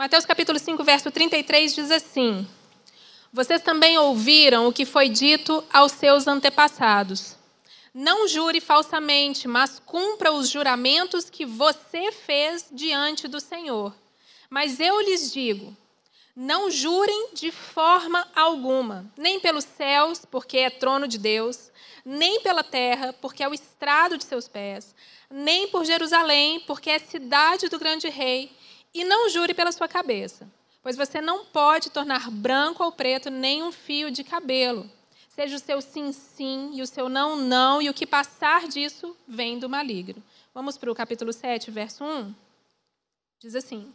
Mateus capítulo 5, verso 33 diz assim: Vocês também ouviram o que foi dito aos seus antepassados. Não jure falsamente, mas cumpra os juramentos que você fez diante do Senhor. Mas eu lhes digo: não jurem de forma alguma, nem pelos céus, porque é trono de Deus, nem pela terra, porque é o estrado de seus pés, nem por Jerusalém, porque é cidade do grande rei, e não jure pela sua cabeça, pois você não pode tornar branco ou preto nem um fio de cabelo. Seja o seu sim, sim e o seu não, não, e o que passar disso vem do maligno. Vamos para o capítulo 7, verso 1. Diz assim: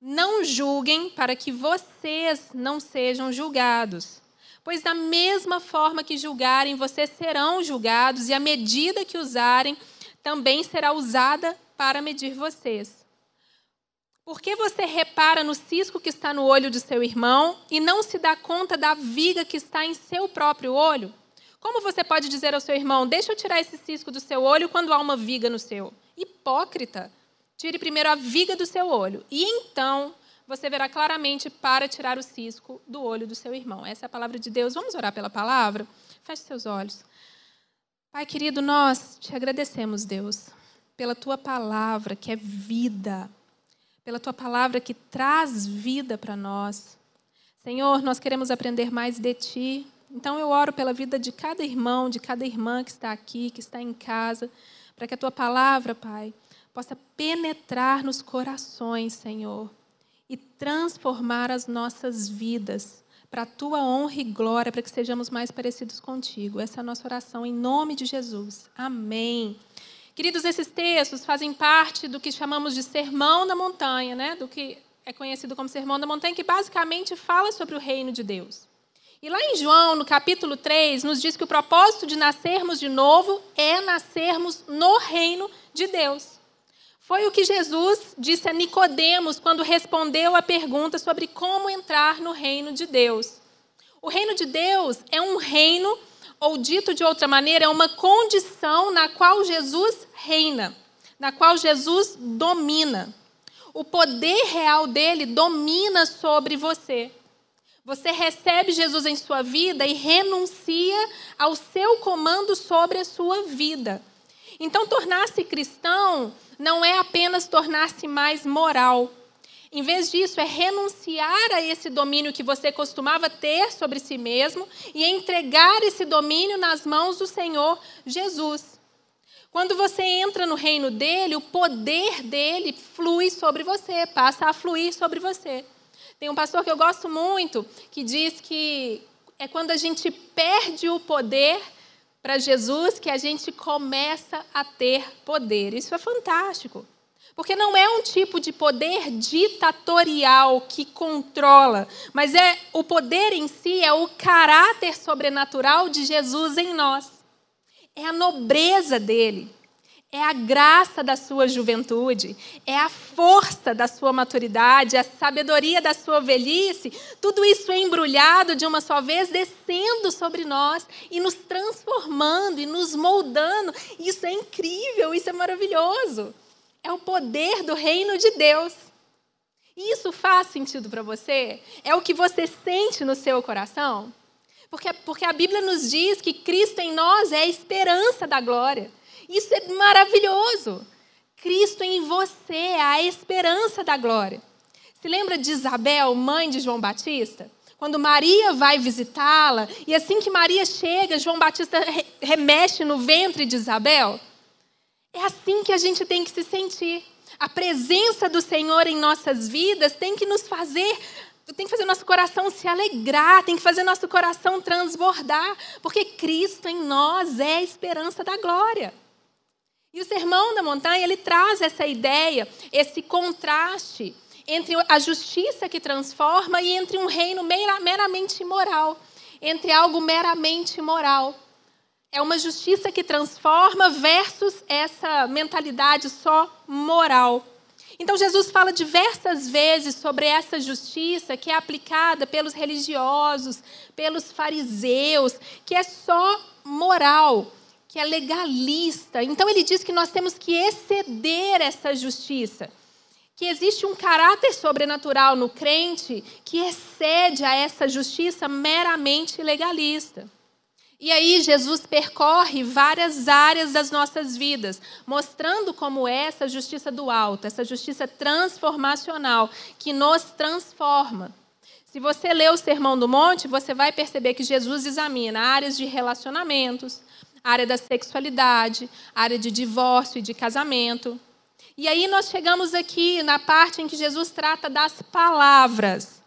Não julguem para que vocês não sejam julgados. Pois da mesma forma que julgarem, vocês serão julgados, e a medida que usarem também será usada para medir vocês. Por que você repara no cisco que está no olho de seu irmão e não se dá conta da viga que está em seu próprio olho? Como você pode dizer ao seu irmão: Deixa eu tirar esse cisco do seu olho quando há uma viga no seu? Hipócrita! Tire primeiro a viga do seu olho e então você verá claramente para tirar o cisco do olho do seu irmão. Essa é a palavra de Deus. Vamos orar pela palavra? Feche seus olhos. Pai querido, nós te agradecemos, Deus, pela tua palavra que é vida pela tua palavra que traz vida para nós. Senhor, nós queremos aprender mais de ti. Então eu oro pela vida de cada irmão, de cada irmã que está aqui, que está em casa, para que a tua palavra, Pai, possa penetrar nos corações, Senhor, e transformar as nossas vidas para a tua honra e glória, para que sejamos mais parecidos contigo. Essa é a nossa oração em nome de Jesus. Amém. Queridos, esses textos fazem parte do que chamamos de Sermão da Montanha, né? do que é conhecido como Sermão da Montanha, que basicamente fala sobre o reino de Deus. E lá em João, no capítulo 3, nos diz que o propósito de nascermos de novo é nascermos no reino de Deus. Foi o que Jesus disse a Nicodemos quando respondeu à pergunta sobre como entrar no reino de Deus. O reino de Deus é um reino ou dito de outra maneira, é uma condição na qual Jesus reina, na qual Jesus domina. O poder real dele domina sobre você. Você recebe Jesus em sua vida e renuncia ao seu comando sobre a sua vida. Então, tornar-se cristão não é apenas tornar-se mais moral, em vez disso, é renunciar a esse domínio que você costumava ter sobre si mesmo e entregar esse domínio nas mãos do Senhor Jesus. Quando você entra no reino dele, o poder dele flui sobre você, passa a fluir sobre você. Tem um pastor que eu gosto muito que diz que é quando a gente perde o poder para Jesus que a gente começa a ter poder. Isso é fantástico. Porque não é um tipo de poder ditatorial que controla, mas é o poder em si é o caráter sobrenatural de Jesus em nós. É a nobreza dele, é a graça da sua juventude, é a força da sua maturidade, a sabedoria da sua velhice, tudo isso é embrulhado de uma só vez, descendo sobre nós e nos transformando e nos moldando. Isso é incrível, isso é maravilhoso. É o poder do reino de Deus. Isso faz sentido para você? É o que você sente no seu coração? Porque, porque a Bíblia nos diz que Cristo em nós é a esperança da glória. Isso é maravilhoso. Cristo em você é a esperança da glória. Se lembra de Isabel, mãe de João Batista? Quando Maria vai visitá-la, e assim que Maria chega, João Batista remexe no ventre de Isabel. É assim que a gente tem que se sentir. A presença do Senhor em nossas vidas tem que nos fazer, tem que fazer nosso coração se alegrar, tem que fazer nosso coração transbordar, porque Cristo em nós é a esperança da glória. E o Sermão da Montanha, ele traz essa ideia, esse contraste entre a justiça que transforma e entre um reino meramente moral, entre algo meramente moral. É uma justiça que transforma versus essa mentalidade só moral. Então, Jesus fala diversas vezes sobre essa justiça que é aplicada pelos religiosos, pelos fariseus, que é só moral, que é legalista. Então, ele diz que nós temos que exceder essa justiça, que existe um caráter sobrenatural no crente que excede a essa justiça meramente legalista. E aí Jesus percorre várias áreas das nossas vidas, mostrando como é essa justiça do alto, essa justiça transformacional que nos transforma. Se você lê o Sermão do Monte, você vai perceber que Jesus examina áreas de relacionamentos, área da sexualidade, área de divórcio e de casamento. E aí nós chegamos aqui na parte em que Jesus trata das palavras.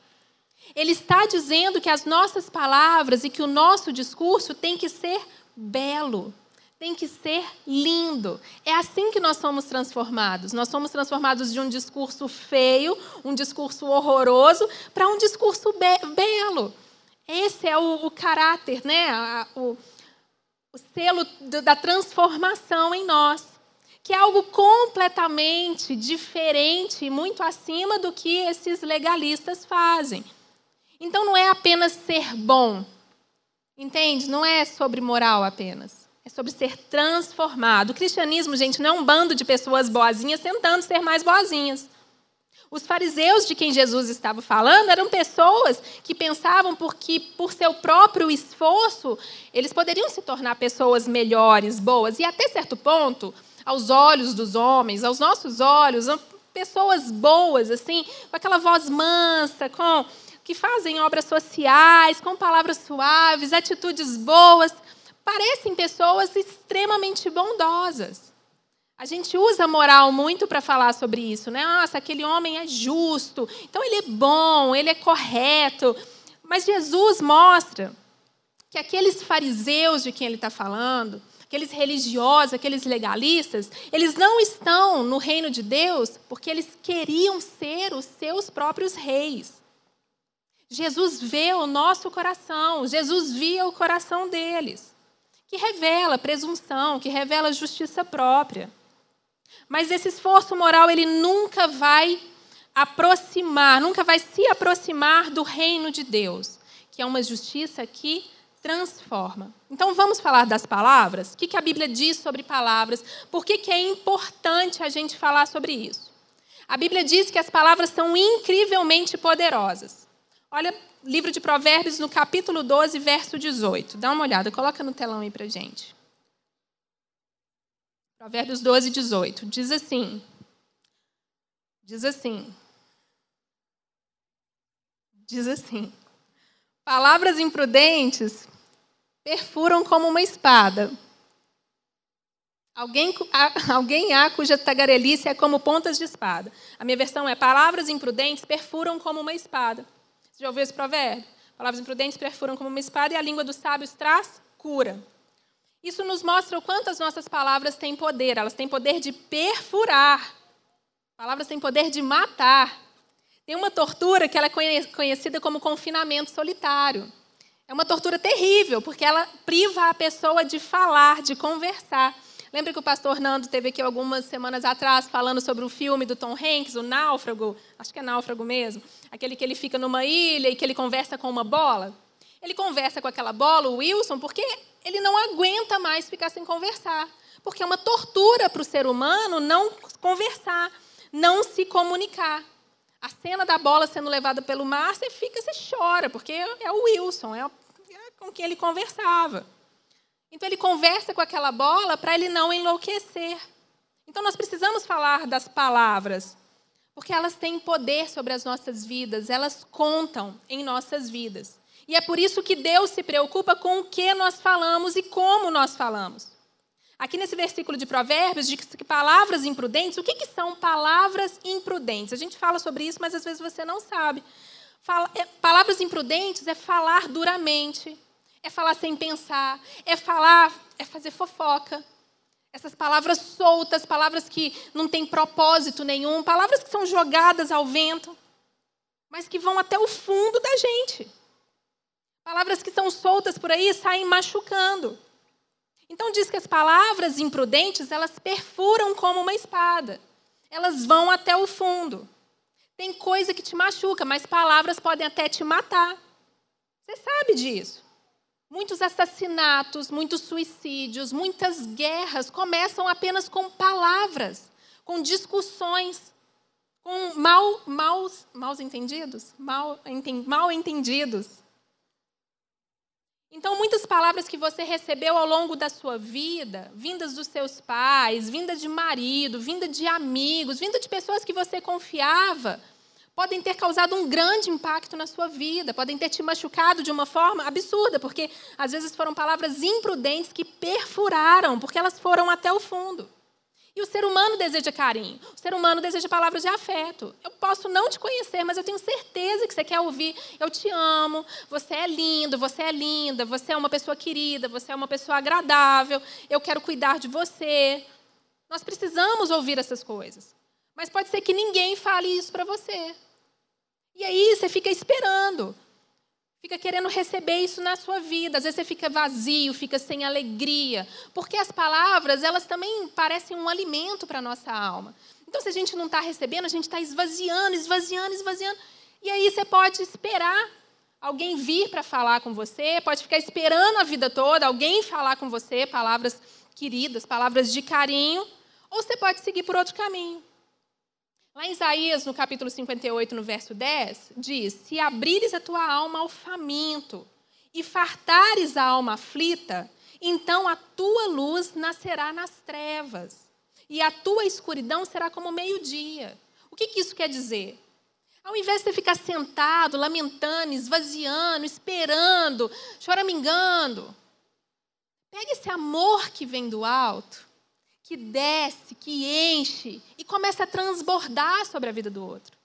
Ele está dizendo que as nossas palavras e que o nosso discurso tem que ser belo, tem que ser lindo. É assim que nós somos transformados. Nós somos transformados de um discurso feio, um discurso horroroso, para um discurso be belo. Esse é o, o caráter, né? A, o, o selo da transformação em nós que é algo completamente diferente, muito acima do que esses legalistas fazem. Então não é apenas ser bom. Entende? Não é sobre moral apenas. É sobre ser transformado. O cristianismo, gente, não é um bando de pessoas boazinhas tentando ser mais boazinhas. Os fariseus de quem Jesus estava falando eram pessoas que pensavam porque, por seu próprio esforço, eles poderiam se tornar pessoas melhores, boas. E até certo ponto, aos olhos dos homens, aos nossos olhos, pessoas boas, assim, com aquela voz mansa, com que fazem obras sociais, com palavras suaves, atitudes boas, parecem pessoas extremamente bondosas. A gente usa moral muito para falar sobre isso, né? Nossa, aquele homem é justo, então ele é bom, ele é correto. Mas Jesus mostra que aqueles fariseus de quem ele está falando, aqueles religiosos, aqueles legalistas, eles não estão no reino de Deus porque eles queriam ser os seus próprios reis. Jesus vê o nosso coração, Jesus via o coração deles, que revela presunção, que revela justiça própria. Mas esse esforço moral, ele nunca vai aproximar, nunca vai se aproximar do reino de Deus, que é uma justiça que transforma. Então vamos falar das palavras? O que a Bíblia diz sobre palavras? Por que é importante a gente falar sobre isso? A Bíblia diz que as palavras são incrivelmente poderosas. Olha, livro de Provérbios, no capítulo 12, verso 18. Dá uma olhada, coloca no telão aí para gente. Provérbios 12, 18. Diz assim. Diz assim. Diz assim. Palavras imprudentes perfuram como uma espada. Alguém, alguém há cuja tagarelice é como pontas de espada. A minha versão é: palavras imprudentes perfuram como uma espada. Já ouviu esse provérbio? Palavras imprudentes perfuram como uma espada e a língua dos sábios traz cura. Isso nos mostra o quanto as nossas palavras têm poder. Elas têm poder de perfurar. Palavras têm poder de matar. Tem uma tortura que ela é conhecida como confinamento solitário. É uma tortura terrível, porque ela priva a pessoa de falar, de conversar. Lembra que o pastor Nando teve aqui algumas semanas atrás falando sobre o filme do Tom Hanks, o Náufrago? Acho que é Náufrago mesmo. Aquele que ele fica numa ilha e que ele conversa com uma bola. Ele conversa com aquela bola, o Wilson, porque ele não aguenta mais ficar sem conversar. Porque é uma tortura para o ser humano não conversar, não se comunicar. A cena da bola sendo levada pelo mar, você fica, você chora, porque é o Wilson, é, é com quem ele conversava. Então ele conversa com aquela bola para ele não enlouquecer. Então nós precisamos falar das palavras, porque elas têm poder sobre as nossas vidas, elas contam em nossas vidas. E é por isso que Deus se preocupa com o que nós falamos e como nós falamos. Aqui nesse versículo de Provérbios, diz que palavras imprudentes, o que, que são palavras imprudentes? A gente fala sobre isso, mas às vezes você não sabe. Fala, é, palavras imprudentes é falar duramente, é falar sem pensar, é falar, é fazer fofoca. Essas palavras soltas, palavras que não têm propósito nenhum, palavras que são jogadas ao vento, mas que vão até o fundo da gente. Palavras que são soltas por aí saem machucando. Então diz que as palavras imprudentes, elas perfuram como uma espada. Elas vão até o fundo. Tem coisa que te machuca, mas palavras podem até te matar. Você sabe disso. Muitos assassinatos, muitos suicídios, muitas guerras começam apenas com palavras, com discussões. com mal, maus, maus entendidos? Mal, enten, mal entendidos. Então, muitas palavras que você recebeu ao longo da sua vida, vindas dos seus pais, vinda de marido, vinda de amigos, vinda de pessoas que você confiava, podem ter causado um grande impacto na sua vida, podem ter te machucado de uma forma absurda, porque às vezes foram palavras imprudentes que perfuraram, porque elas foram até o fundo. E o ser humano deseja carinho, o ser humano deseja palavras de afeto. Eu posso não te conhecer, mas eu tenho certeza que você quer ouvir: eu te amo, você é lindo, você é linda, você é uma pessoa querida, você é uma pessoa agradável, eu quero cuidar de você. Nós precisamos ouvir essas coisas. Mas pode ser que ninguém fale isso para você. E aí você fica esperando fica querendo receber isso na sua vida. Às vezes você fica vazio, fica sem alegria, porque as palavras, elas também parecem um alimento para a nossa alma. Então, se a gente não está recebendo, a gente está esvaziando, esvaziando, esvaziando. E aí você pode esperar alguém vir para falar com você, pode ficar esperando a vida toda alguém falar com você palavras queridas, palavras de carinho, ou você pode seguir por outro caminho. Lá em Isaías, no capítulo 58, no verso 10, diz: Se abrires a tua alma ao faminto e fartares a alma aflita, então a tua luz nascerá nas trevas e a tua escuridão será como meio-dia. O que, que isso quer dizer? Ao invés de você ficar sentado, lamentando, esvaziando, esperando, choramingando, pega esse amor que vem do alto que desce, que enche e começa a transbordar sobre a vida do outro.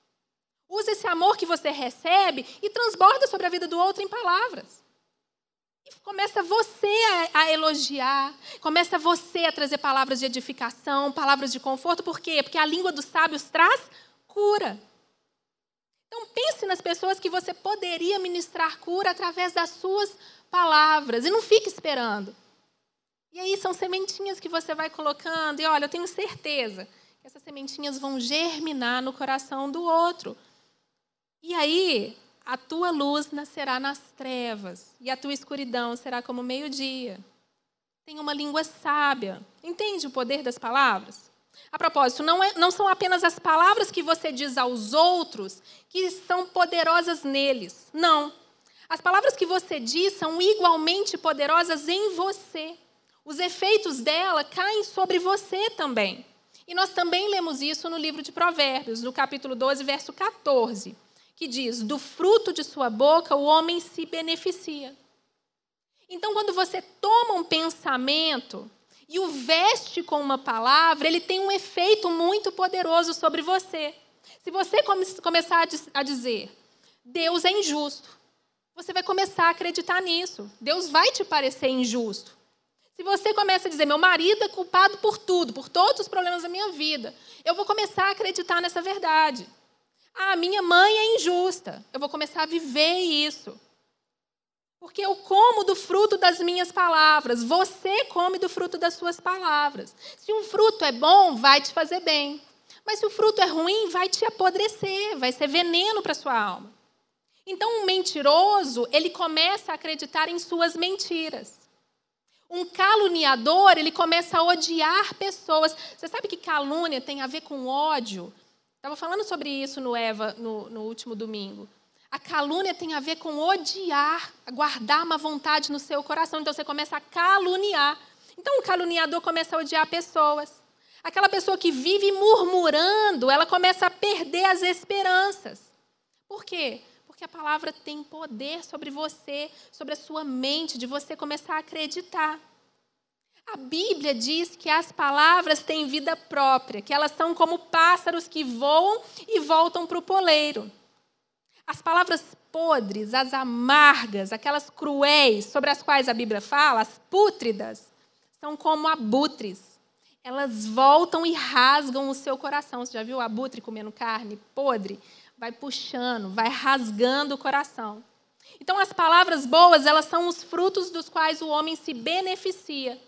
Usa esse amor que você recebe e transborda sobre a vida do outro em palavras. E começa você a, a, elogiar, começa você a trazer palavras de edificação, palavras de conforto. Por quê? Porque a língua dos sábios traz cura. Então pense nas pessoas que você poderia ministrar cura através das suas palavras e não fique esperando. E aí são sementinhas que você vai colocando, e olha, eu tenho certeza que essas sementinhas vão germinar no coração do outro. E aí a tua luz nascerá nas trevas, e a tua escuridão será como meio-dia. Tem uma língua sábia. Entende o poder das palavras? A propósito, não, é, não são apenas as palavras que você diz aos outros que são poderosas neles. Não. As palavras que você diz são igualmente poderosas em você os efeitos dela caem sobre você também. E nós também lemos isso no livro de Provérbios, no capítulo 12, verso 14, que diz: Do fruto de sua boca o homem se beneficia. Então, quando você toma um pensamento e o veste com uma palavra, ele tem um efeito muito poderoso sobre você. Se você começar a dizer, Deus é injusto, você vai começar a acreditar nisso. Deus vai te parecer injusto. Se você começa a dizer, meu marido é culpado por tudo, por todos os problemas da minha vida, eu vou começar a acreditar nessa verdade. Ah, minha mãe é injusta. Eu vou começar a viver isso. Porque eu como do fruto das minhas palavras. Você come do fruto das suas palavras. Se um fruto é bom, vai te fazer bem. Mas se o fruto é ruim, vai te apodrecer, vai ser veneno para sua alma. Então, um mentiroso, ele começa a acreditar em suas mentiras. Um caluniador, ele começa a odiar pessoas. Você sabe que calúnia tem a ver com ódio? Estava falando sobre isso no Eva no, no último domingo. A calúnia tem a ver com odiar, guardar uma vontade no seu coração. Então você começa a caluniar. Então o caluniador começa a odiar pessoas. Aquela pessoa que vive murmurando, ela começa a perder as esperanças. Por quê? Porque a palavra tem poder sobre você, sobre a sua mente, de você começar a acreditar. A Bíblia diz que as palavras têm vida própria, que elas são como pássaros que voam e voltam para o poleiro. As palavras podres, as amargas, aquelas cruéis sobre as quais a Bíblia fala, as pútridas, são como abutres. Elas voltam e rasgam o seu coração. Você já viu o abutre comendo carne podre? Vai puxando, vai rasgando o coração. Então, as palavras boas, elas são os frutos dos quais o homem se beneficia.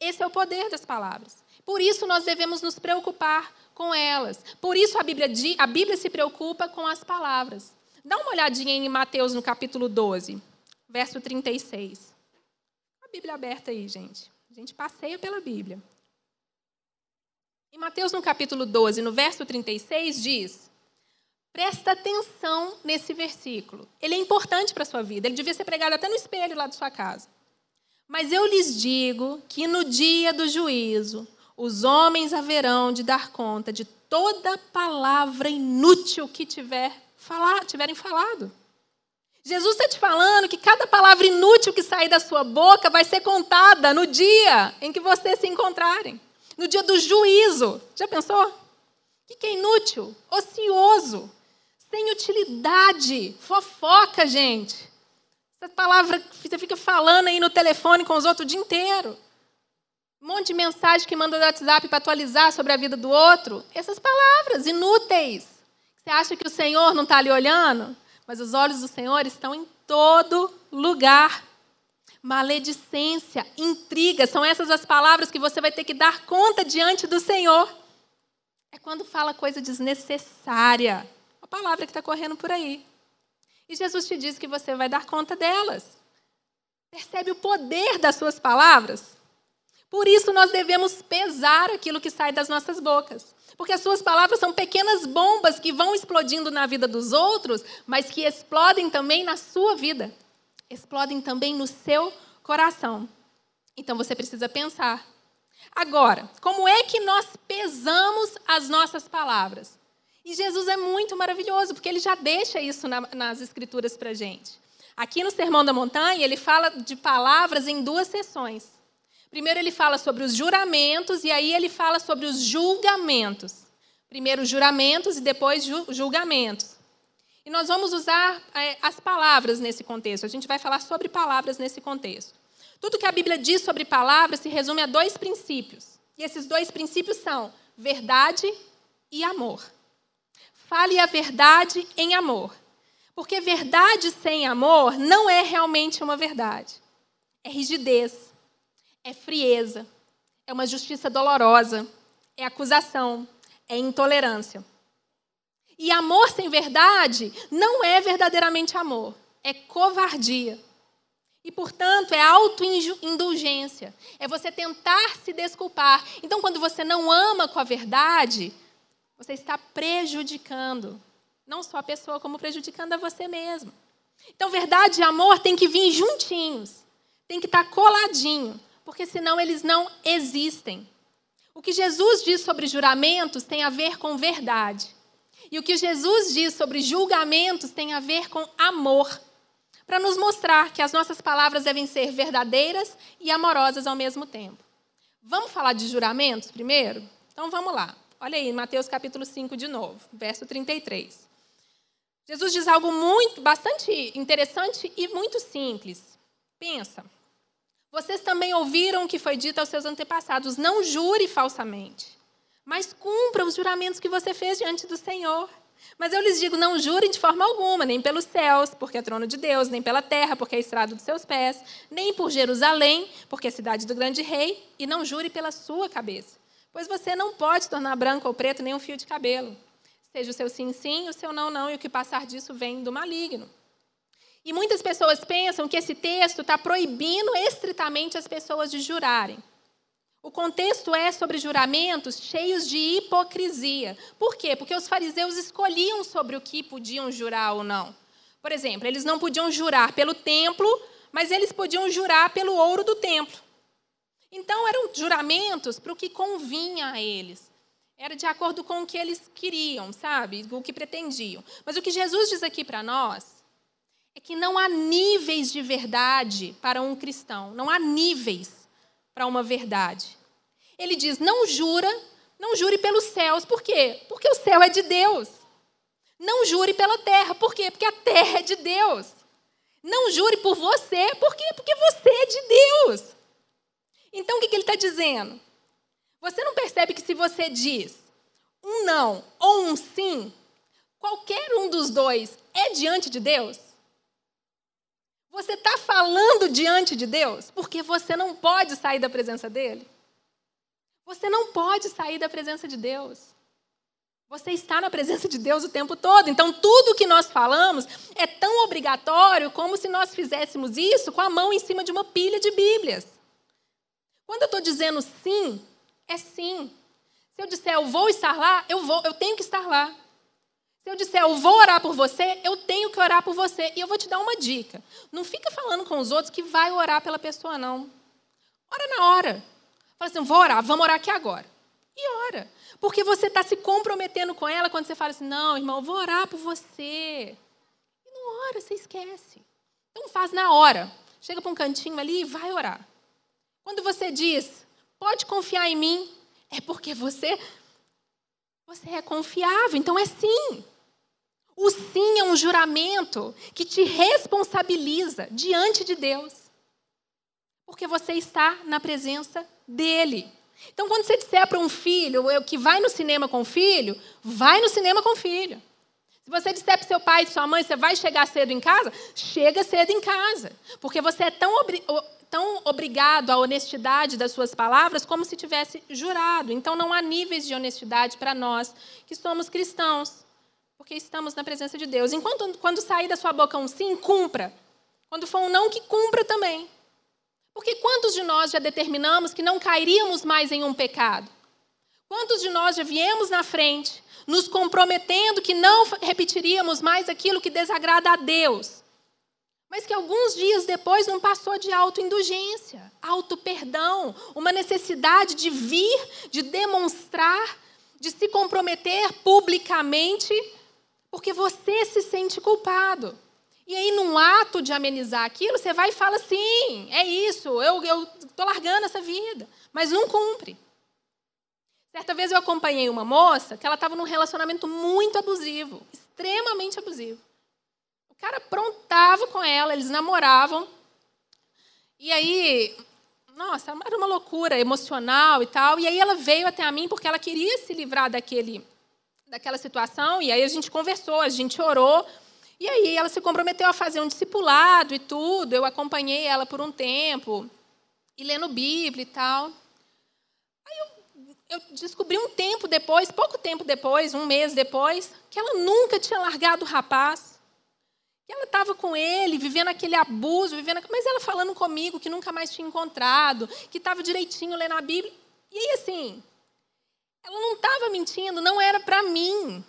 Esse é o poder das palavras. Por isso, nós devemos nos preocupar com elas. Por isso, a Bíblia, a Bíblia se preocupa com as palavras. Dá uma olhadinha em Mateus, no capítulo 12, verso 36. A Bíblia aberta aí, gente. A gente passeia pela Bíblia. Em Mateus, no capítulo 12, no verso 36, diz: Presta atenção nesse versículo. Ele é importante para a sua vida. Ele devia ser pregado até no espelho lá da sua casa. Mas eu lhes digo que no dia do juízo, os homens haverão de dar conta de toda palavra inútil que tiver falar, tiverem falado. Jesus está te falando que cada palavra inútil que sair da sua boca vai ser contada no dia em que vocês se encontrarem no dia do juízo. Já pensou? O que é inútil? Ocioso, sem utilidade, fofoca, gente. Essa palavra que você fica falando aí no telefone com os outros o dia inteiro. Um monte de mensagem que manda no WhatsApp para atualizar sobre a vida do outro. Essas palavras inúteis. Você acha que o Senhor não está ali olhando? Mas os olhos do Senhor estão em todo lugar. Maledicência, intriga, são essas as palavras que você vai ter que dar conta diante do Senhor. É quando fala coisa desnecessária. Palavra que está correndo por aí. E Jesus te diz que você vai dar conta delas. Percebe o poder das suas palavras? Por isso nós devemos pesar aquilo que sai das nossas bocas. Porque as suas palavras são pequenas bombas que vão explodindo na vida dos outros, mas que explodem também na sua vida. Explodem também no seu coração. Então você precisa pensar. Agora, como é que nós pesamos as nossas palavras? E Jesus é muito maravilhoso, porque ele já deixa isso na, nas Escrituras para gente. Aqui no Sermão da Montanha, ele fala de palavras em duas sessões. Primeiro ele fala sobre os juramentos e aí ele fala sobre os julgamentos. Primeiro os juramentos e depois julgamentos. E nós vamos usar é, as palavras nesse contexto. A gente vai falar sobre palavras nesse contexto. Tudo que a Bíblia diz sobre palavras se resume a dois princípios. E esses dois princípios são verdade e amor. Fale a verdade em amor. Porque verdade sem amor não é realmente uma verdade. É rigidez, é frieza, é uma justiça dolorosa, é acusação, é intolerância. E amor sem verdade não é verdadeiramente amor, é covardia. E, portanto, é autoindulgência. É você tentar se desculpar. Então, quando você não ama com a verdade, você está prejudicando não só a pessoa, como prejudicando a você mesmo. Então, verdade e amor tem que vir juntinhos, tem que estar coladinho porque senão eles não existem. O que Jesus diz sobre juramentos tem a ver com verdade. E o que Jesus diz sobre julgamentos tem a ver com amor. Para nos mostrar que as nossas palavras devem ser verdadeiras e amorosas ao mesmo tempo. Vamos falar de juramentos primeiro? Então vamos lá. Olha aí, Mateus capítulo 5 de novo, verso 33. Jesus diz algo muito, bastante interessante e muito simples. Pensa. Vocês também ouviram o que foi dito aos seus antepassados: não jure falsamente, mas cumpra os juramentos que você fez diante do Senhor. Mas eu lhes digo: não jurem de forma alguma, nem pelos céus, porque é trono de Deus, nem pela terra, porque é estrado dos seus pés, nem por Jerusalém, porque é cidade do grande rei, e não jure pela sua cabeça. Pois você não pode tornar branco ou preto nem um fio de cabelo. Seja o seu sim, sim, o seu não, não, e o que passar disso vem do maligno. E muitas pessoas pensam que esse texto está proibindo estritamente as pessoas de jurarem. O contexto é sobre juramentos cheios de hipocrisia. Por quê? Porque os fariseus escolhiam sobre o que podiam jurar ou não. Por exemplo, eles não podiam jurar pelo templo, mas eles podiam jurar pelo ouro do templo. Então, eram juramentos para o que convinha a eles. Era de acordo com o que eles queriam, sabe? O que pretendiam. Mas o que Jesus diz aqui para nós é que não há níveis de verdade para um cristão, não há níveis para uma verdade. Ele diz: não jura, não jure pelos céus. Por quê? Porque o céu é de Deus. Não jure pela terra. Por quê? Porque a terra é de Deus. Não jure por você. Por quê? Porque você é de Deus. Então o que ele está dizendo? Você não percebe que se você diz um não ou um sim, qualquer um dos dois é diante de Deus? Você está falando diante de Deus porque você não pode sair da presença dele. Você não pode sair da presença de Deus. Você está na presença de Deus o tempo todo. Então, tudo que nós falamos é tão obrigatório como se nós fizéssemos isso com a mão em cima de uma pilha de Bíblias. Quando eu estou dizendo sim, é sim. Se eu disser eu vou estar lá, eu vou, eu tenho que estar lá. Se eu disser, eu vou orar por você, eu tenho que orar por você. E eu vou te dar uma dica. Não fica falando com os outros que vai orar pela pessoa, não. Ora na hora. Fala assim, vou orar, vamos orar aqui agora. E ora. Porque você está se comprometendo com ela quando você fala assim, não, irmão, vou orar por você. E não ora, você esquece. Então faz na hora. Chega para um cantinho ali e vai orar. Quando você diz, pode confiar em mim, é porque você, você é confiável. Então é sim. O sim é um juramento que te responsabiliza diante de Deus. Porque você está na presença dele. Então, quando você disser para um filho que vai no cinema com o filho, vai no cinema com o filho. Se você disser para seu pai e sua mãe, você vai chegar cedo em casa, chega cedo em casa. Porque você é tão, tão obrigado à honestidade das suas palavras como se tivesse jurado. Então, não há níveis de honestidade para nós que somos cristãos porque estamos na presença de Deus. Enquanto quando sair da sua boca um sim, cumpra. Quando for um não, que cumpra também. Porque quantos de nós já determinamos que não cairíamos mais em um pecado? Quantos de nós já viemos na frente, nos comprometendo que não repetiríamos mais aquilo que desagrada a Deus? Mas que alguns dias depois não passou de autoindulgência, auto-perdão, uma necessidade de vir, de demonstrar, de se comprometer publicamente porque você se sente culpado. E aí, num ato de amenizar aquilo, você vai e fala assim: é isso, eu estou largando essa vida. Mas não cumpre. Certa vez eu acompanhei uma moça que ela estava num relacionamento muito abusivo, extremamente abusivo. O cara aprontava com ela, eles namoravam. E aí, nossa, era uma loucura emocional e tal. E aí ela veio até a mim porque ela queria se livrar daquele daquela situação, e aí a gente conversou, a gente orou, e aí ela se comprometeu a fazer um discipulado e tudo. Eu acompanhei ela por um tempo, e lendo Bíblia e tal. Aí eu, eu descobri um tempo depois, pouco tempo depois, um mês depois, que ela nunca tinha largado o rapaz. Que ela estava com ele, vivendo aquele abuso, vivendo, mas ela falando comigo que nunca mais tinha encontrado, que estava direitinho lendo a Bíblia. E aí, assim, ela não estava mentindo, não era para mim.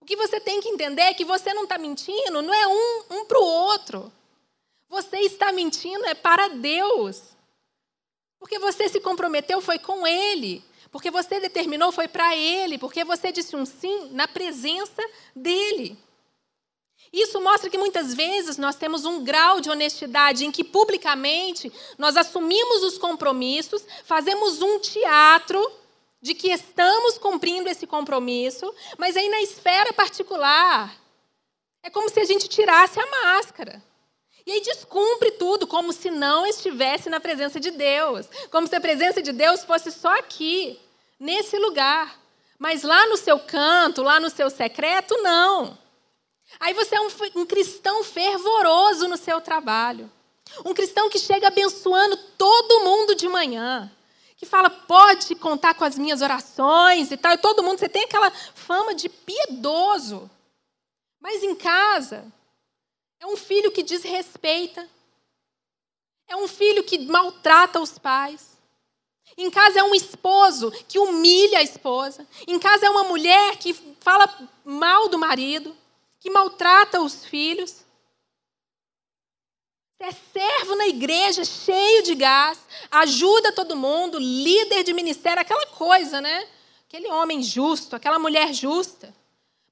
O que você tem que entender é que você não está mentindo, não é um, um para o outro. Você está mentindo é para Deus. Porque você se comprometeu foi com Ele. Porque você determinou foi para Ele. Porque você disse um sim na presença dEle. Isso mostra que muitas vezes nós temos um grau de honestidade em que publicamente nós assumimos os compromissos, fazemos um teatro de que estamos cumprindo esse compromisso, mas aí na esfera particular, é como se a gente tirasse a máscara. E aí descumpre tudo, como se não estivesse na presença de Deus. Como se a presença de Deus fosse só aqui, nesse lugar. Mas lá no seu canto, lá no seu secreto, não. Aí você é um, um cristão fervoroso no seu trabalho. Um cristão que chega abençoando todo mundo de manhã que fala, pode contar com as minhas orações e tal, e todo mundo, você tem aquela fama de piedoso. Mas em casa, é um filho que desrespeita, é um filho que maltrata os pais. Em casa é um esposo que humilha a esposa. Em casa é uma mulher que fala mal do marido, que maltrata os filhos. É servo na igreja, cheio de gás, ajuda todo mundo, líder de ministério, aquela coisa, né? Aquele homem justo, aquela mulher justa.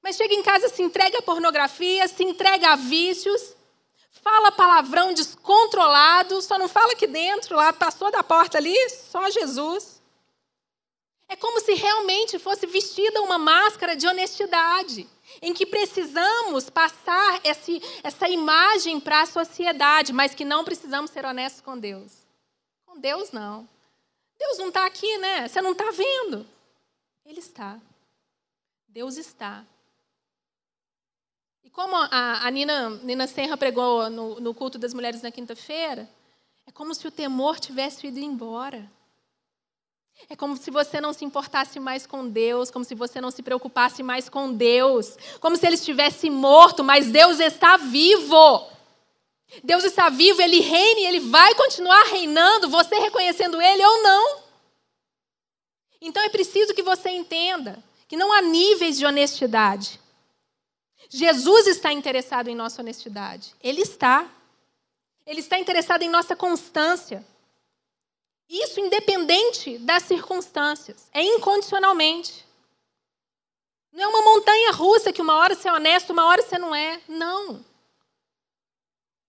Mas chega em casa, se entrega à pornografia, se entrega a vícios, fala palavrão descontrolado, só não fala aqui dentro, lá passou da porta ali, só Jesus. É como se realmente fosse vestida uma máscara de honestidade em que precisamos passar esse, essa imagem para a sociedade, mas que não precisamos ser honestos com Deus. Com Deus, não. Deus não está aqui, né? Você não está vendo. Ele está. Deus está. E como a, a Nina, Nina Serra pregou no, no culto das mulheres na quinta-feira, é como se o temor tivesse ido embora. É como se você não se importasse mais com Deus, como se você não se preocupasse mais com Deus, como se ele estivesse morto, mas Deus está vivo. Deus está vivo, ele reina e ele vai continuar reinando, você reconhecendo ele ou não. Então é preciso que você entenda que não há níveis de honestidade. Jesus está interessado em nossa honestidade. Ele está. Ele está interessado em nossa constância. Isso independente das circunstâncias. É incondicionalmente. Não é uma montanha russa que uma hora você é honesto, uma hora você não é. Não.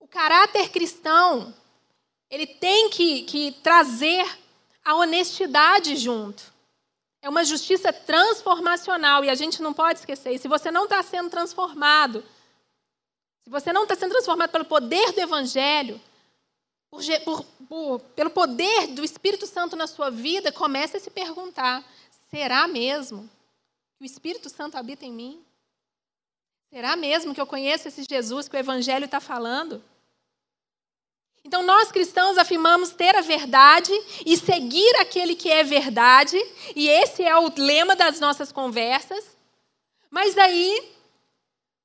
O caráter cristão, ele tem que, que trazer a honestidade junto. É uma justiça transformacional e a gente não pode esquecer. E se você não está sendo transformado, se você não está sendo transformado pelo poder do Evangelho, por, por, pelo poder do Espírito Santo na sua vida, comece a se perguntar: será mesmo que o Espírito Santo habita em mim? Será mesmo que eu conheço esse Jesus que o Evangelho está falando? Então, nós cristãos afirmamos ter a verdade e seguir aquele que é verdade, e esse é o lema das nossas conversas. Mas aí,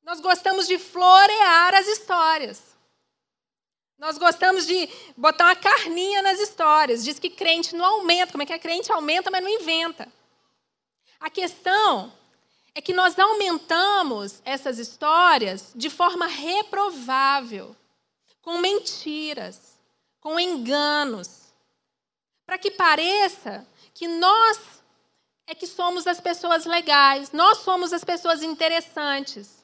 nós gostamos de florear as histórias. Nós gostamos de botar uma carninha nas histórias. Diz que crente não aumenta. Como é que é? Crente aumenta, mas não inventa. A questão é que nós aumentamos essas histórias de forma reprovável, com mentiras, com enganos, para que pareça que nós é que somos as pessoas legais, nós somos as pessoas interessantes,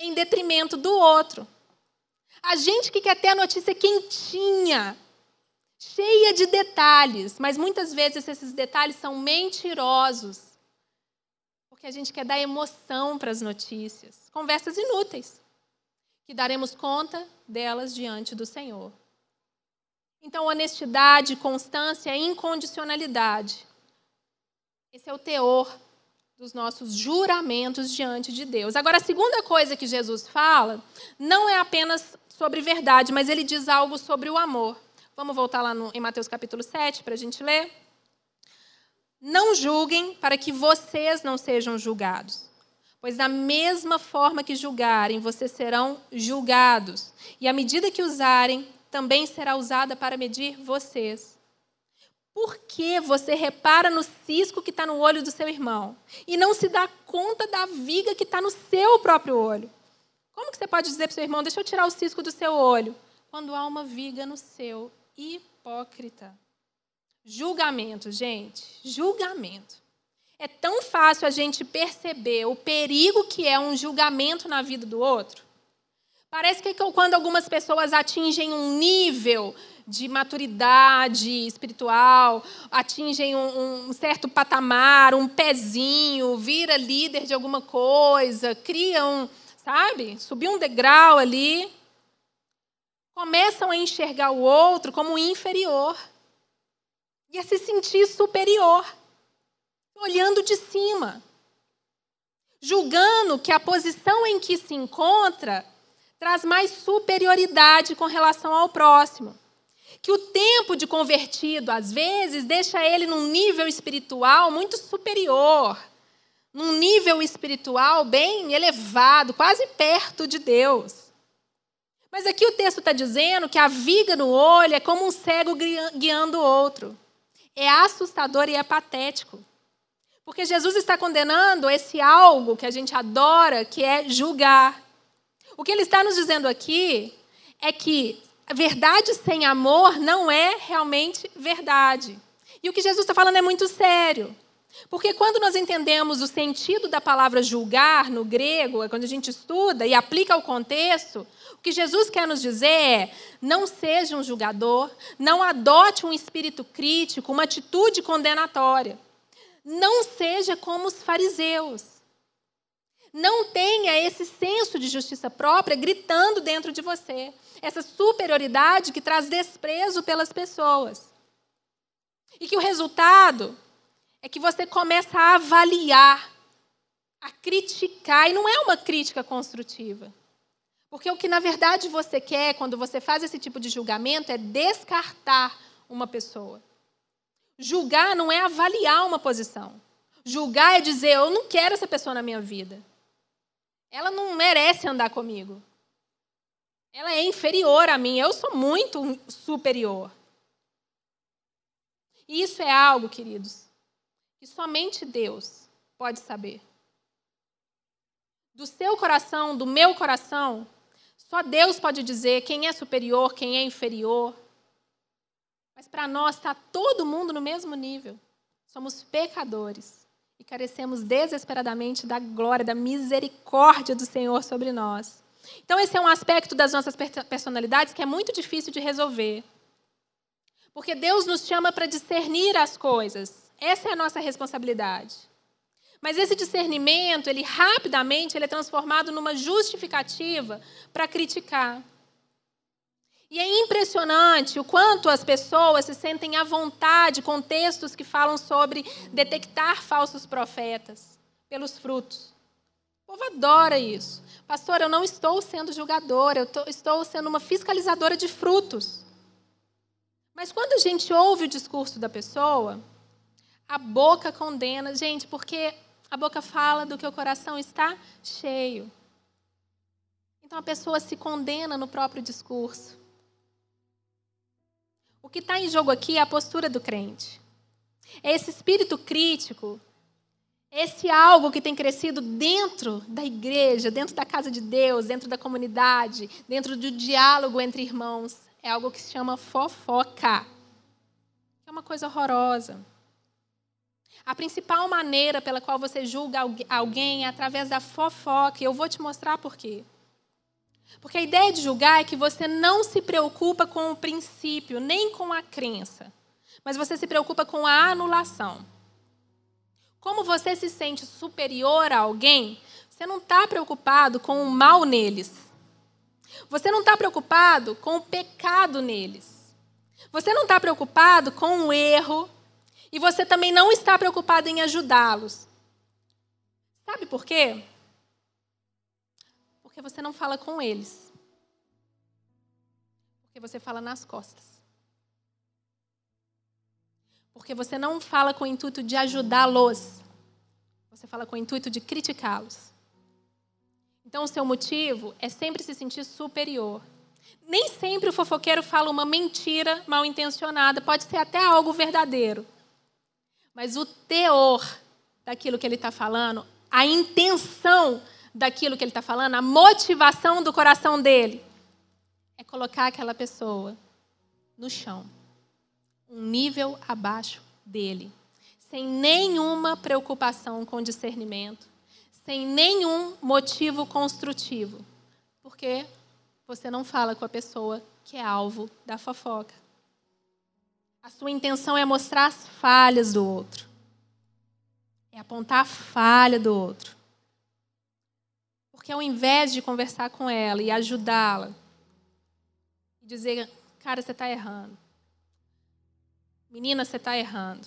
em detrimento do outro. A gente que quer ter a notícia quentinha, cheia de detalhes, mas muitas vezes esses detalhes são mentirosos. Porque a gente quer dar emoção para as notícias. Conversas inúteis, que daremos conta delas diante do Senhor. Então, honestidade, constância incondicionalidade. Esse é o teor dos nossos juramentos diante de Deus. Agora, a segunda coisa que Jesus fala não é apenas sobre verdade, mas ele diz algo sobre o amor. Vamos voltar lá no, em Mateus capítulo 7 para a gente ler? Não julguem para que vocês não sejam julgados. Pois da mesma forma que julgarem, vocês serão julgados. E a medida que usarem também será usada para medir vocês. Por que você repara no cisco que está no olho do seu irmão e não se dá conta da viga que está no seu próprio olho? Como que você pode dizer para o seu irmão, deixa eu tirar o cisco do seu olho, quando há uma viga no seu? Hipócrita. Julgamento, gente, julgamento. É tão fácil a gente perceber o perigo que é um julgamento na vida do outro. Parece que quando algumas pessoas atingem um nível de maturidade espiritual, atingem um, um, certo patamar, um pezinho, vira líder de alguma coisa, cria um, sabe? Subir um degrau ali. Começam a enxergar o outro como inferior e a se sentir superior, olhando de cima, julgando que a posição em que se encontra traz mais superioridade com relação ao próximo. Que o tempo de convertido, às vezes, deixa ele num nível espiritual muito superior num nível espiritual bem elevado, quase perto de Deus. Mas aqui o texto está dizendo que a viga no olho é como um cego guiando o outro. É assustador e é patético. Porque Jesus está condenando esse algo que a gente adora, que é julgar. O que ele está nos dizendo aqui é que a verdade sem amor não é realmente verdade. E o que Jesus está falando é muito sério. Porque quando nós entendemos o sentido da palavra julgar no grego, é quando a gente estuda e aplica ao contexto, o que Jesus quer nos dizer é: não seja um julgador, não adote um espírito crítico, uma atitude condenatória. Não seja como os fariseus. Não tenha esse senso de justiça própria gritando dentro de você, essa superioridade que traz desprezo pelas pessoas. E que o resultado é que você começa a avaliar, a criticar, e não é uma crítica construtiva. Porque o que na verdade você quer quando você faz esse tipo de julgamento é descartar uma pessoa. Julgar não é avaliar uma posição. Julgar é dizer, eu não quero essa pessoa na minha vida. Ela não merece andar comigo. Ela é inferior a mim, eu sou muito superior. E isso é algo, queridos, que somente Deus pode saber. do seu coração, do meu coração, só Deus pode dizer quem é superior, quem é inferior. Mas para nós está todo mundo no mesmo nível. Somos pecadores e carecemos desesperadamente da glória, da misericórdia do Senhor sobre nós. Então, esse é um aspecto das nossas personalidades que é muito difícil de resolver. Porque Deus nos chama para discernir as coisas. Essa é a nossa responsabilidade. Mas esse discernimento, ele rapidamente ele é transformado numa justificativa para criticar. E é impressionante o quanto as pessoas se sentem à vontade com textos que falam sobre detectar falsos profetas pelos frutos. O povo adora isso. Pastor, eu não estou sendo julgadora, eu tô, estou sendo uma fiscalizadora de frutos. Mas quando a gente ouve o discurso da pessoa, a boca condena. Gente, porque a boca fala do que o coração está cheio. Então a pessoa se condena no próprio discurso. O que está em jogo aqui é a postura do crente. É esse espírito crítico, esse algo que tem crescido dentro da igreja, dentro da casa de Deus, dentro da comunidade, dentro do diálogo entre irmãos. É algo que se chama fofoca. É uma coisa horrorosa. A principal maneira pela qual você julga alguém é através da fofoca, e eu vou te mostrar por quê. Porque a ideia de julgar é que você não se preocupa com o princípio, nem com a crença, mas você se preocupa com a anulação. Como você se sente superior a alguém, você não está preocupado com o mal neles. Você não está preocupado com o pecado neles. Você não está preocupado com o erro. E você também não está preocupado em ajudá-los. Sabe por quê? Porque você não fala com eles. Porque você fala nas costas. Porque você não fala com o intuito de ajudá-los. Você fala com o intuito de criticá-los. Então, o seu motivo é sempre se sentir superior. Nem sempre o fofoqueiro fala uma mentira mal intencionada, pode ser até algo verdadeiro. Mas o teor daquilo que ele está falando, a intenção daquilo que ele está falando, a motivação do coração dele é colocar aquela pessoa no chão, um nível abaixo dele, sem nenhuma preocupação com discernimento, sem nenhum motivo construtivo, porque você não fala com a pessoa que é alvo da fofoca. A sua intenção é mostrar as falhas do outro, é apontar a falha do outro. Porque ao invés de conversar com ela e ajudá-la, dizer, cara, você está errando. Menina, você está errando.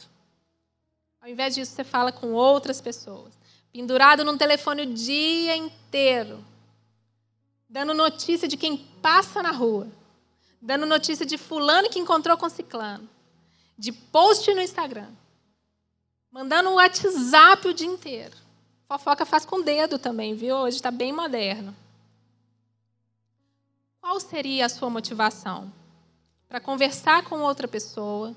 Ao invés disso, você fala com outras pessoas. Pendurado num telefone o dia inteiro. Dando notícia de quem passa na rua. Dando notícia de fulano que encontrou com ciclano. De post no Instagram. Mandando o WhatsApp o dia inteiro. Fofoca faz com o dedo também, viu? Hoje está bem moderno. Qual seria a sua motivação? Para conversar com outra pessoa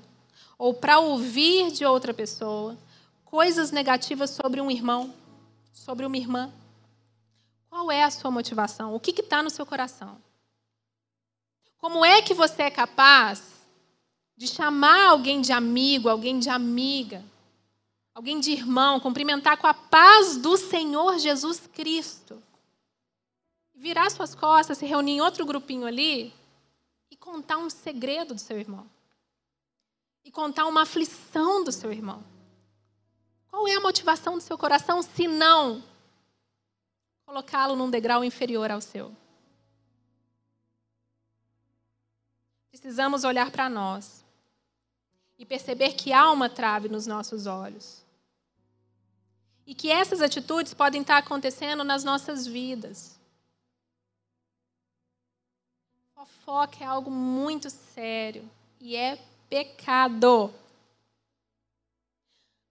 ou para ouvir de outra pessoa coisas negativas sobre um irmão, sobre uma irmã? Qual é a sua motivação? O que está no seu coração? Como é que você é capaz de chamar alguém de amigo, alguém de amiga, alguém de irmão, cumprimentar com a paz do Senhor Jesus Cristo. Virar suas costas, se reunir em outro grupinho ali e contar um segredo do seu irmão. E contar uma aflição do seu irmão. Qual é a motivação do seu coração se não colocá-lo num degrau inferior ao seu? Precisamos olhar para nós e perceber que há uma trave nos nossos olhos. E que essas atitudes podem estar acontecendo nas nossas vidas. Fofoca é algo muito sério e é pecado.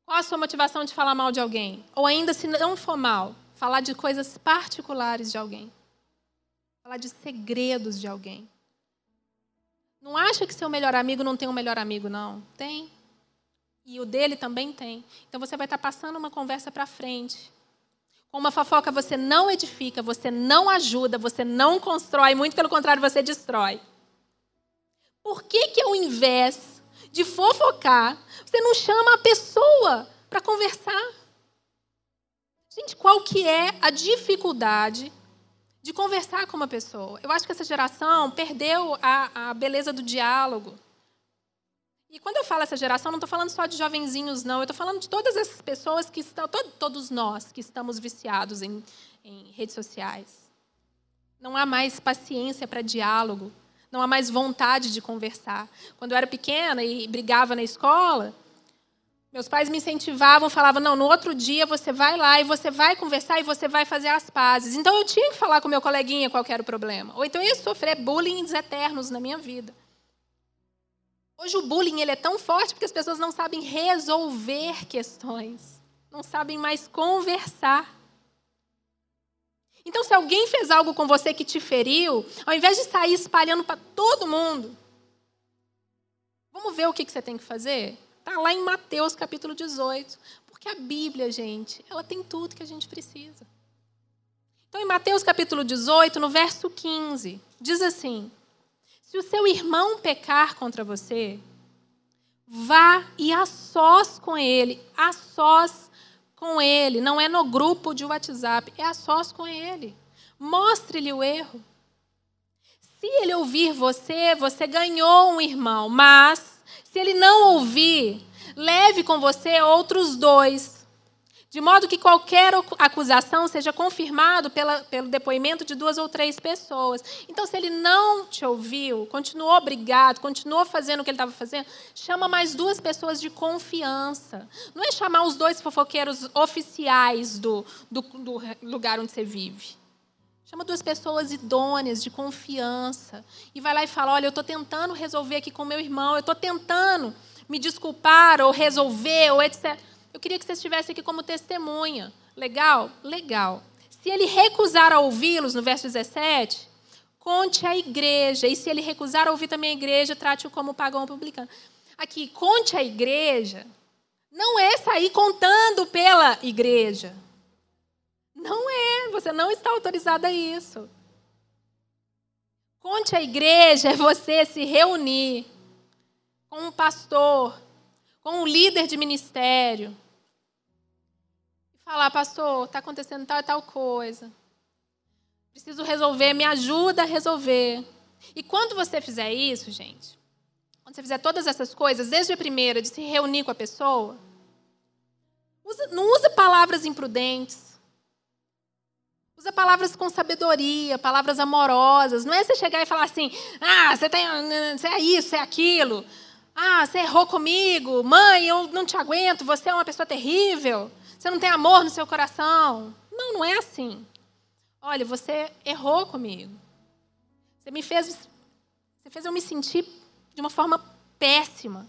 Qual a sua motivação de falar mal de alguém? Ou ainda, se não for mal, falar de coisas particulares de alguém. Falar de segredos de alguém. Não acha que seu melhor amigo não tem um melhor amigo, não. Tem. E o dele também tem. Então você vai estar passando uma conversa para frente. Com uma fofoca você não edifica, você não ajuda, você não constrói, muito pelo contrário, você destrói. Por que que ao invés de fofocar, você não chama a pessoa para conversar? Gente, qual que é a dificuldade de conversar com uma pessoa? Eu acho que essa geração perdeu a, a beleza do diálogo. E quando eu falo essa geração, não estou falando só de jovenzinhos, não. Eu estou falando de todas essas pessoas que estão, todos nós que estamos viciados em, em redes sociais. Não há mais paciência para diálogo. Não há mais vontade de conversar. Quando eu era pequena e brigava na escola, meus pais me incentivavam, falavam: não, no outro dia você vai lá e você vai conversar e você vai fazer as pazes. Então eu tinha que falar com meu coleguinha qual era o problema. Ou então eu ia sofrer bullying eternos na minha vida. Hoje o bullying ele é tão forte porque as pessoas não sabem resolver questões, não sabem mais conversar. Então, se alguém fez algo com você que te feriu, ao invés de sair espalhando para todo mundo, vamos ver o que você tem que fazer? Está lá em Mateus capítulo 18. Porque a Bíblia, gente, ela tem tudo que a gente precisa. Então, em Mateus capítulo 18, no verso 15, diz assim: se o seu irmão pecar contra você, vá e a sós com ele, a sós com ele, não é no grupo de WhatsApp, é a sós com ele. Mostre-lhe o erro. Se ele ouvir você, você ganhou um irmão, mas se ele não ouvir, leve com você outros dois de modo que qualquer acusação seja confirmado pelo depoimento de duas ou três pessoas. Então, se ele não te ouviu, continuou obrigado, continuou fazendo o que ele estava fazendo, chama mais duas pessoas de confiança. Não é chamar os dois fofoqueiros oficiais do, do, do lugar onde você vive. Chama duas pessoas idôneas, de confiança. E vai lá e fala: Olha, eu estou tentando resolver aqui com meu irmão, eu estou tentando me desculpar ou resolver, ou etc. Eu queria que você estivesse aqui como testemunha. Legal? Legal. Se ele recusar a ouvi-los, no verso 17, conte à igreja. E se ele recusar a ouvir também a igreja, trate-o como pagão publicano. Aqui, conte à igreja. Não é sair contando pela igreja. Não é. Você não está autorizada a isso. Conte à igreja é você se reunir com um pastor, com um líder de ministério, falar, pastor, está acontecendo tal e tal coisa. Preciso resolver, me ajuda a resolver. E quando você fizer isso, gente, quando você fizer todas essas coisas, desde a primeira, de se reunir com a pessoa, usa, não usa palavras imprudentes. Usa palavras com sabedoria, palavras amorosas. Não é você chegar e falar assim, ah, você, tem, você é isso, você é aquilo. Ah, você errou comigo. Mãe, eu não te aguento, você é uma pessoa terrível. Você não tem amor no seu coração. Não, não é assim. Olha, você errou comigo. Você me fez, você fez eu me sentir de uma forma péssima.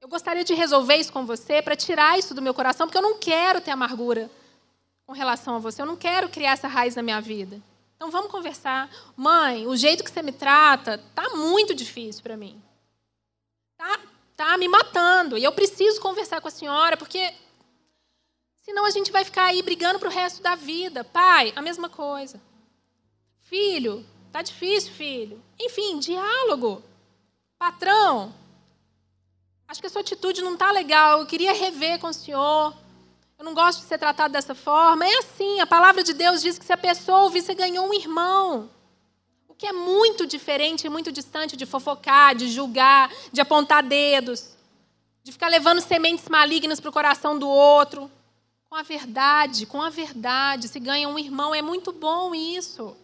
Eu gostaria de resolver isso com você para tirar isso do meu coração, porque eu não quero ter amargura com relação a você. Eu não quero criar essa raiz na minha vida. Então vamos conversar. Mãe, o jeito que você me trata tá muito difícil para mim. Tá, tá me matando. E eu preciso conversar com a senhora, porque Senão a gente vai ficar aí brigando para o resto da vida. Pai, a mesma coisa. Filho, tá difícil, filho. Enfim, diálogo. Patrão, acho que a sua atitude não tá legal. Eu queria rever com o senhor. Eu não gosto de ser tratado dessa forma. É assim, a palavra de Deus diz que se a pessoa ouvir, você ganhou um irmão. O que é muito diferente e muito distante de fofocar, de julgar, de apontar dedos, de ficar levando sementes malignas para o coração do outro. Com a verdade, com a verdade, se ganha um irmão, é muito bom isso.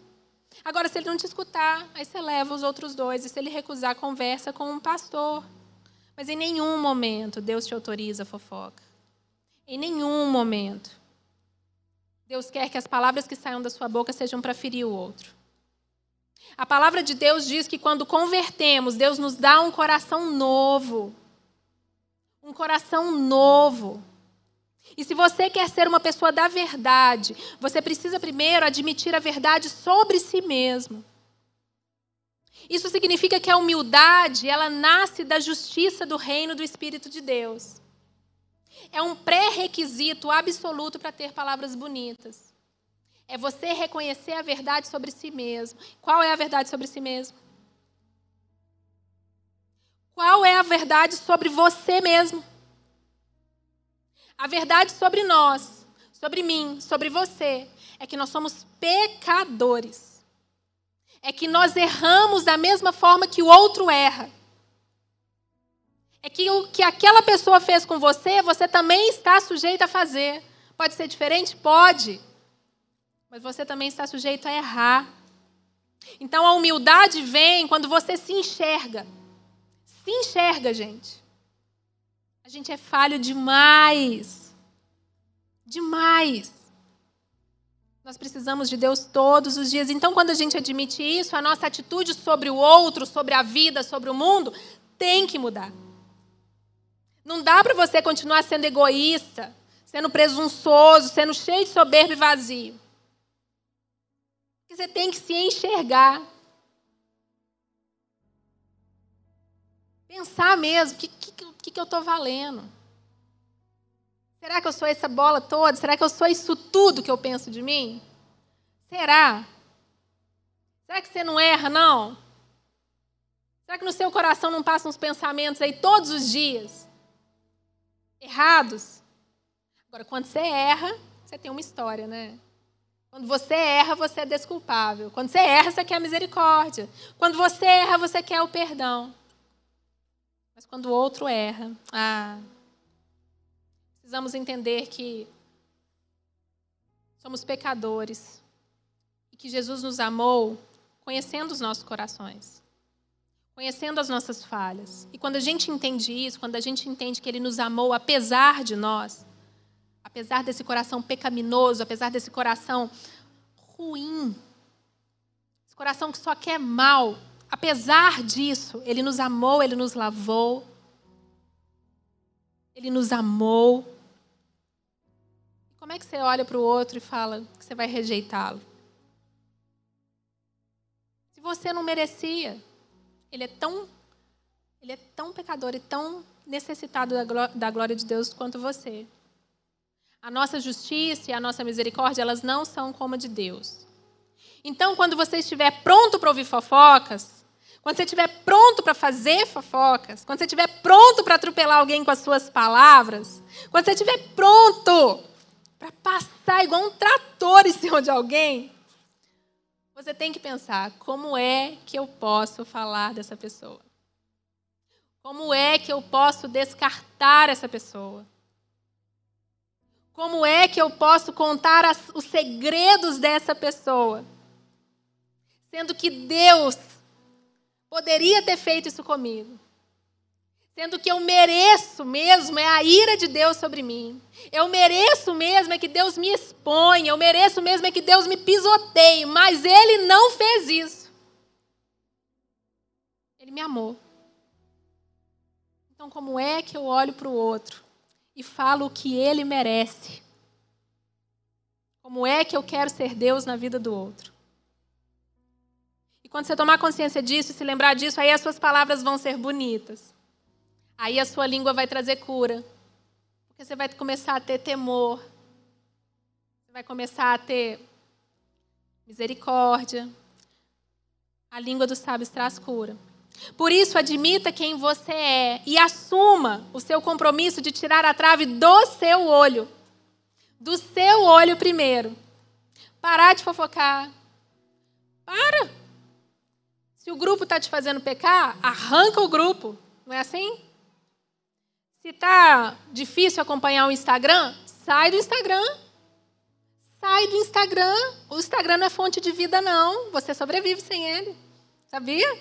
Agora, se ele não te escutar, aí você leva os outros dois. E se ele recusar, conversa com um pastor. Mas em nenhum momento Deus te autoriza a fofoca. Em nenhum momento. Deus quer que as palavras que saiam da sua boca sejam para ferir o outro. A palavra de Deus diz que quando convertemos, Deus nos dá um coração novo. Um coração novo. E se você quer ser uma pessoa da verdade, você precisa primeiro admitir a verdade sobre si mesmo. Isso significa que a humildade, ela nasce da justiça do reino do Espírito de Deus. é um pré-requisito absoluto para ter palavras bonitas. É você reconhecer a verdade sobre si mesmo. Qual é a verdade sobre si mesmo? Qual é a verdade sobre você mesmo? A verdade sobre nós, sobre mim, sobre você, é que nós somos pecadores. É que nós erramos da mesma forma que o outro erra. É que o que aquela pessoa fez com você, você também está sujeito a fazer. Pode ser diferente? Pode. Mas você também está sujeito a errar. Então a humildade vem quando você se enxerga. Se enxerga, gente. A gente é falho demais. Demais. Nós precisamos de Deus todos os dias. Então, quando a gente admite isso, a nossa atitude sobre o outro, sobre a vida, sobre o mundo, tem que mudar. Não dá para você continuar sendo egoísta, sendo presunçoso, sendo cheio de soberba e vazio. Você tem que se enxergar. Pensar mesmo, o que, que, que eu estou valendo? Será que eu sou essa bola toda? Será que eu sou isso tudo que eu penso de mim? Será? Será que você não erra, não? Será que no seu coração não passam uns pensamentos aí todos os dias? Errados? Agora, quando você erra, você tem uma história, né? Quando você erra, você é desculpável. Quando você erra, você quer a misericórdia. Quando você erra, você quer o perdão. Mas quando o outro erra, ah, precisamos entender que somos pecadores e que Jesus nos amou conhecendo os nossos corações, conhecendo as nossas falhas. E quando a gente entende isso, quando a gente entende que Ele nos amou apesar de nós, apesar desse coração pecaminoso, apesar desse coração ruim, esse coração que só quer mal, Apesar disso, Ele nos amou, Ele nos lavou, Ele nos amou. Como é que você olha para o outro e fala que você vai rejeitá-lo? Se você não merecia, Ele é tão, ele é tão pecador e tão necessitado da glória de Deus quanto você. A nossa justiça e a nossa misericórdia, elas não são como a de Deus. Então, quando você estiver pronto para ouvir fofocas, quando você estiver pronto para fazer fofocas, quando você estiver pronto para atropelar alguém com as suas palavras, quando você estiver pronto para passar igual um trator em cima de alguém, você tem que pensar: como é que eu posso falar dessa pessoa? Como é que eu posso descartar essa pessoa? Como é que eu posso contar as, os segredos dessa pessoa? Sendo que Deus poderia ter feito isso comigo. Sendo que eu mereço mesmo é a ira de Deus sobre mim. Eu mereço mesmo é que Deus me exponha. Eu mereço mesmo é que Deus me pisoteie. Mas Ele não fez isso. Ele me amou. Então, como é que eu olho para o outro e falo o que ele merece? Como é que eu quero ser Deus na vida do outro? Quando você tomar consciência disso e se lembrar disso, aí as suas palavras vão ser bonitas. Aí a sua língua vai trazer cura. Porque você vai começar a ter temor. Você vai começar a ter misericórdia. A língua dos sábios traz cura. Por isso, admita quem você é e assuma o seu compromisso de tirar a trave do seu olho. Do seu olho primeiro. Parar de fofocar. Para. Se o grupo está te fazendo pecar, arranca o grupo. Não é assim? Se está difícil acompanhar o Instagram, sai do Instagram. Sai do Instagram. O Instagram não é fonte de vida, não. Você sobrevive sem ele. Sabia?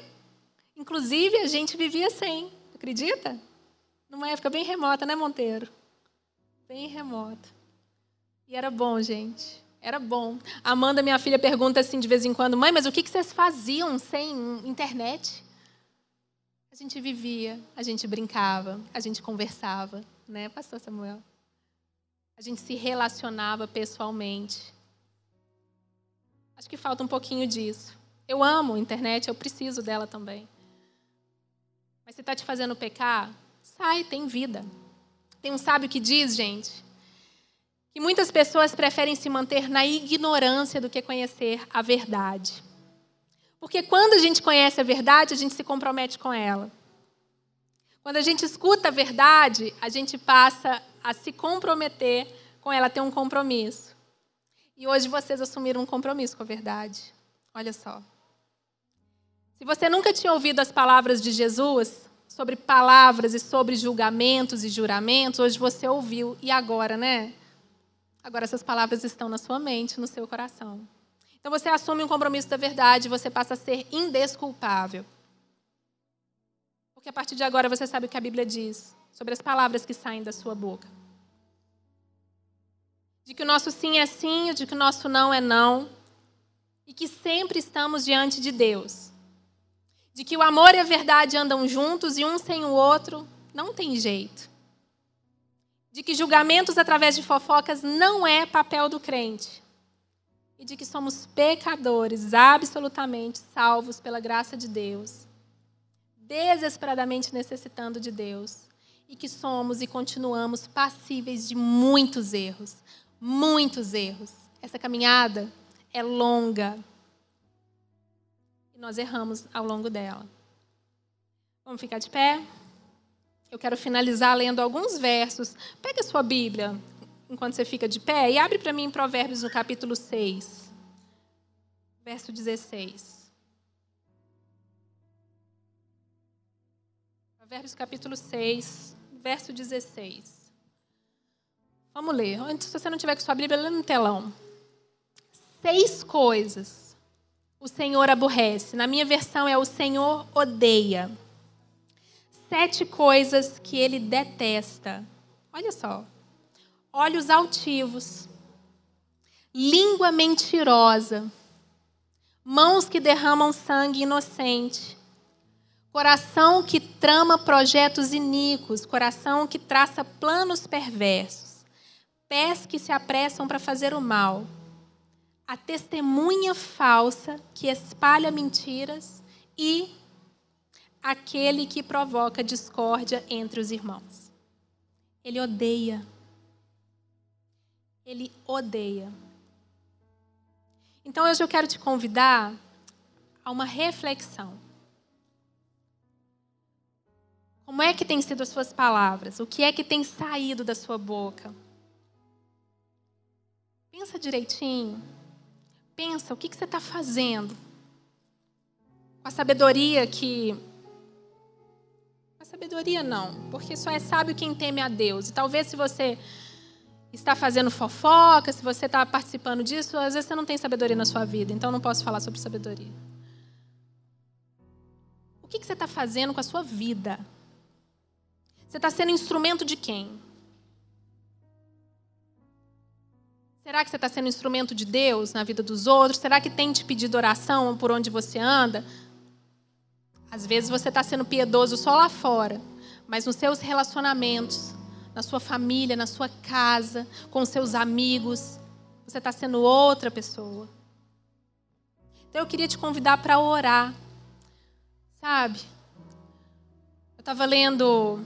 Inclusive, a gente vivia sem. Acredita? Numa época bem remota, né, Monteiro? Bem remota. E era bom, gente. Era bom. Amanda, minha filha, pergunta assim de vez em quando: mãe, mas o que vocês faziam sem internet? A gente vivia, a gente brincava, a gente conversava, né, Pastor Samuel? A gente se relacionava pessoalmente. Acho que falta um pouquinho disso. Eu amo a internet, eu preciso dela também. Mas se está te fazendo pecar, sai, tem vida. Tem um sábio que diz, gente, que muitas pessoas preferem se manter na ignorância do que conhecer a verdade. Porque quando a gente conhece a verdade, a gente se compromete com ela. Quando a gente escuta a verdade, a gente passa a se comprometer com ela, ter um compromisso. E hoje vocês assumiram um compromisso com a verdade. Olha só. Se você nunca tinha ouvido as palavras de Jesus sobre palavras e sobre julgamentos e juramentos, hoje você ouviu. E agora, né? Agora essas palavras estão na sua mente, no seu coração. Então você assume um compromisso da verdade, você passa a ser indesculpável. Porque a partir de agora você sabe o que a Bíblia diz sobre as palavras que saem da sua boca. De que o nosso sim é sim, de que o nosso não é não. E que sempre estamos diante de Deus. De que o amor e a verdade andam juntos e um sem o outro não tem jeito. De que julgamentos através de fofocas não é papel do crente. E de que somos pecadores absolutamente salvos pela graça de Deus desesperadamente necessitando de Deus e que somos e continuamos passíveis de muitos erros, muitos erros. Essa caminhada é longa e nós erramos ao longo dela. Vamos ficar de pé? Eu quero finalizar lendo alguns versos. Pega a sua Bíblia enquanto você fica de pé e abre para mim Provérbios no capítulo 6, verso 16. Provérbios capítulo 6, verso 16. Vamos ler. Se você não tiver com sua Bíblia, lê no telão. Seis coisas o Senhor aborrece. Na minha versão é o Senhor odeia. Sete coisas que ele detesta. Olha só. Olhos altivos, língua mentirosa, mãos que derramam sangue inocente, Coração que trama projetos iníquos, coração que traça planos perversos, pés que se apressam para fazer o mal, a testemunha falsa que espalha mentiras e aquele que provoca discórdia entre os irmãos. Ele odeia. Ele odeia. Então hoje eu quero te convidar a uma reflexão. Como é que tem sido as suas palavras? O que é que tem saído da sua boca? Pensa direitinho. Pensa o que, que você está fazendo. Com a sabedoria que. Sabedoria não, porque só é sábio quem teme a Deus. E talvez se você está fazendo fofoca, se você está participando disso, às vezes você não tem sabedoria na sua vida, então não posso falar sobre sabedoria. O que, que você está fazendo com a sua vida? Você está sendo instrumento de quem? Será que você está sendo instrumento de Deus na vida dos outros? Será que tem te pedido oração por onde você anda? Às vezes você está sendo piedoso só lá fora, mas nos seus relacionamentos, na sua família, na sua casa, com seus amigos, você está sendo outra pessoa. Então eu queria te convidar para orar, sabe? Eu estava lendo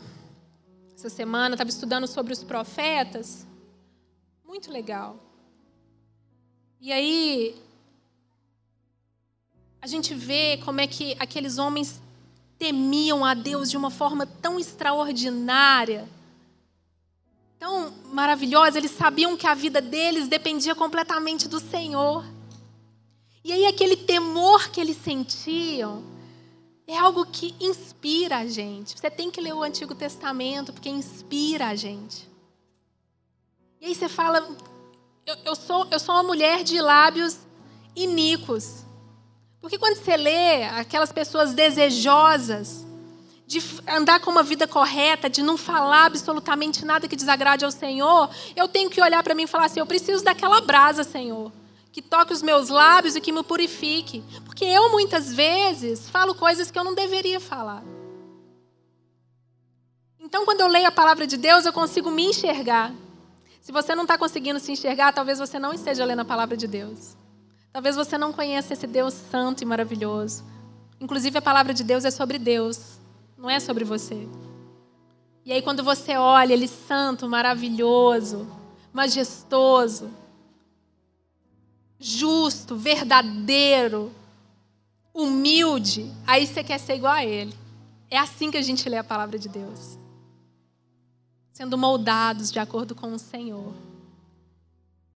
essa semana, estava estudando sobre os profetas. Muito legal. E aí, a gente vê como é que aqueles homens temiam a Deus de uma forma tão extraordinária, tão maravilhosa. Eles sabiam que a vida deles dependia completamente do Senhor. E aí, aquele temor que eles sentiam é algo que inspira a gente. Você tem que ler o Antigo Testamento, porque inspira a gente. E aí você fala, eu, eu, sou, eu sou uma mulher de lábios iníquos. Porque quando você lê aquelas pessoas desejosas de andar com uma vida correta, de não falar absolutamente nada que desagrade ao Senhor, eu tenho que olhar para mim e falar assim: eu preciso daquela brasa, Senhor que toque os meus lábios e que me purifique. Porque eu muitas vezes falo coisas que eu não deveria falar. Então, quando eu leio a palavra de Deus, eu consigo me enxergar. Se você não está conseguindo se enxergar, talvez você não esteja lendo a palavra de Deus. Talvez você não conheça esse Deus santo e maravilhoso. Inclusive, a palavra de Deus é sobre Deus, não é sobre você. E aí, quando você olha ele santo, maravilhoso, majestoso, justo, verdadeiro, humilde, aí você quer ser igual a ele. É assim que a gente lê a palavra de Deus. Sendo moldados de acordo com o Senhor.